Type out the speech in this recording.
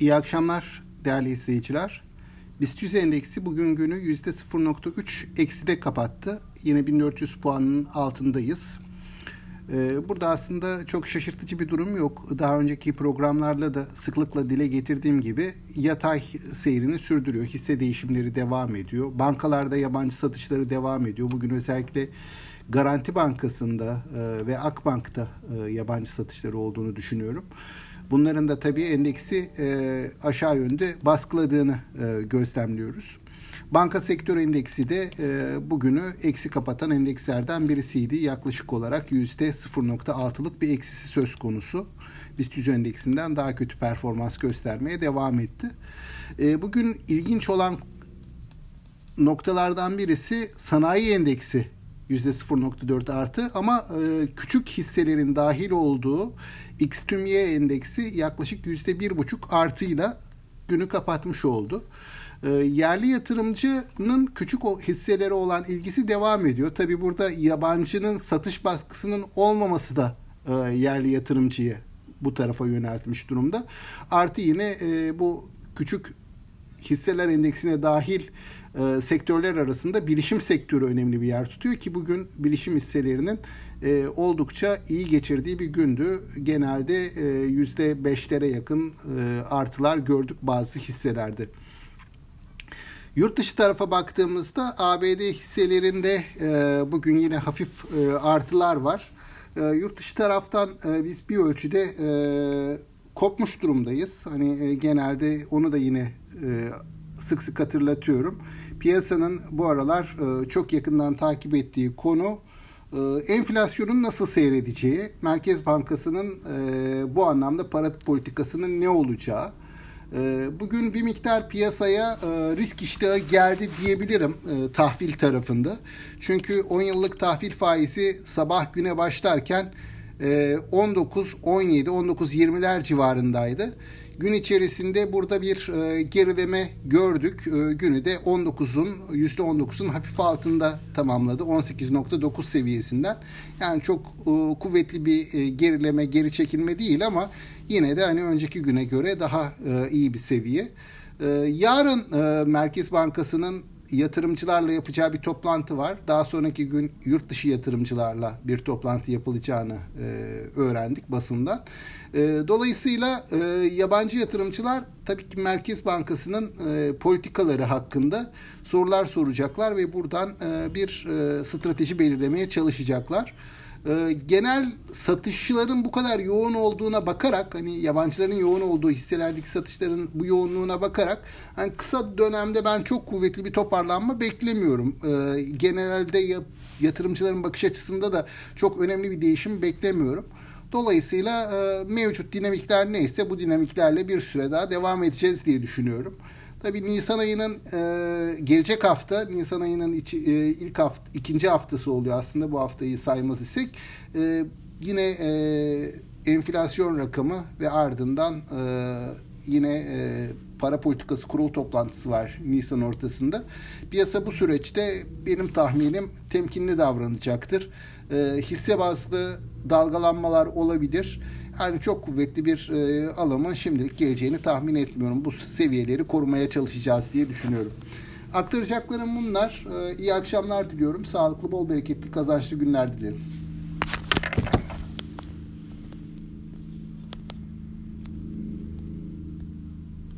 İyi akşamlar değerli izleyiciler. BIST 100 endeksi bugün günü %0.3 ekside kapattı. Yine 1400 puanın altındayız. Ee, burada aslında çok şaşırtıcı bir durum yok. Daha önceki programlarla da sıklıkla dile getirdiğim gibi yatay seyrini sürdürüyor. Hisse değişimleri devam ediyor. Bankalarda yabancı satışları devam ediyor. Bugün özellikle Garanti Bankası'nda e, ve Akbank'ta e, yabancı satışları olduğunu düşünüyorum. Bunların da tabii endeksi e, aşağı yönde baskıladığını e, gözlemliyoruz. Banka sektör endeksi de e, bugünü eksi kapatan endekslerden birisiydi. Yaklaşık olarak yüzde 0.6'lık bir eksisi söz konusu. BIST 100 endeksinden daha kötü performans göstermeye devam etti. E, bugün ilginç olan noktalardan birisi sanayi endeksi %0.4 artı ama e, küçük hisselerin dahil olduğu X endeksi yaklaşık %1.5 artıyla günü kapatmış oldu. E, yerli yatırımcının küçük o hisselere olan ilgisi devam ediyor. Tabi burada yabancının satış baskısının olmaması da e, yerli yatırımcıyı bu tarafa yöneltmiş durumda. Artı yine e, bu küçük hisseler endeksine dahil e, sektörler arasında bilişim sektörü önemli bir yer tutuyor ki bugün bilişim hisselerinin e, oldukça iyi geçirdiği bir gündü. Genelde e, yüzde beşlere yakın e, artılar gördük bazı hisselerde. Yurt dışı tarafa baktığımızda ABD hisselerinde e, bugün yine hafif e, artılar var. E, yurt dışı taraftan e, biz bir ölçüde e, kopmuş durumdayız. Hani e, genelde onu da yine e, sık sık hatırlatıyorum. Piyasanın bu aralar e, çok yakından takip ettiği konu e, enflasyonun nasıl seyredeceği, Merkez Bankası'nın e, bu anlamda para politikasının ne olacağı. Bugün bir miktar piyasaya risk iştahı geldi diyebilirim tahvil tarafında. Çünkü 10 yıllık tahvil faizi sabah güne başlarken 19, 17, 19, 20'ler civarındaydı. Gün içerisinde burada bir e, gerileme gördük. E, günü de 19'un %19'un hafif altında tamamladı. 18.9 seviyesinden. Yani çok e, kuvvetli bir e, gerileme, geri çekilme değil ama yine de hani önceki güne göre daha e, iyi bir seviye. E, yarın e, Merkez Bankası'nın yatırımcılarla yapacağı bir toplantı var. Daha sonraki gün yurt dışı yatırımcılarla bir toplantı yapılacağını e, öğrendik basından. E, dolayısıyla e, yabancı yatırımcılar tabii ki Merkez Bankası'nın e, politikaları hakkında sorular soracaklar ve buradan e, bir e, strateji belirlemeye çalışacaklar e, genel satışçıların bu kadar yoğun olduğuna bakarak hani yabancıların yoğun olduğu hisselerdeki satışların bu yoğunluğuna bakarak hani kısa dönemde ben çok kuvvetli bir toparlanma beklemiyorum. E, genelde yatırımcıların bakış açısında da çok önemli bir değişim beklemiyorum. Dolayısıyla e, mevcut dinamikler neyse bu dinamiklerle bir süre daha devam edeceğiz diye düşünüyorum. Tabii Nisan ayının e, gelecek hafta, Nisan ayının içi, e, ilk hafta, ikinci haftası oluyor aslında bu haftayı saymaz isek. E, yine e, enflasyon rakamı ve ardından e, yine e, para politikası kurul toplantısı var Nisan ortasında. Piyasa bu süreçte benim tahminim temkinli davranacaktır. E, hisse bazlı dalgalanmalar olabilir yani çok kuvvetli bir e, alımın şimdilik geleceğini tahmin etmiyorum. Bu seviyeleri korumaya çalışacağız diye düşünüyorum. Aktaracaklarım bunlar. E, iyi akşamlar diliyorum. Sağlıklı, bol bereketli, kazançlı günler dilerim.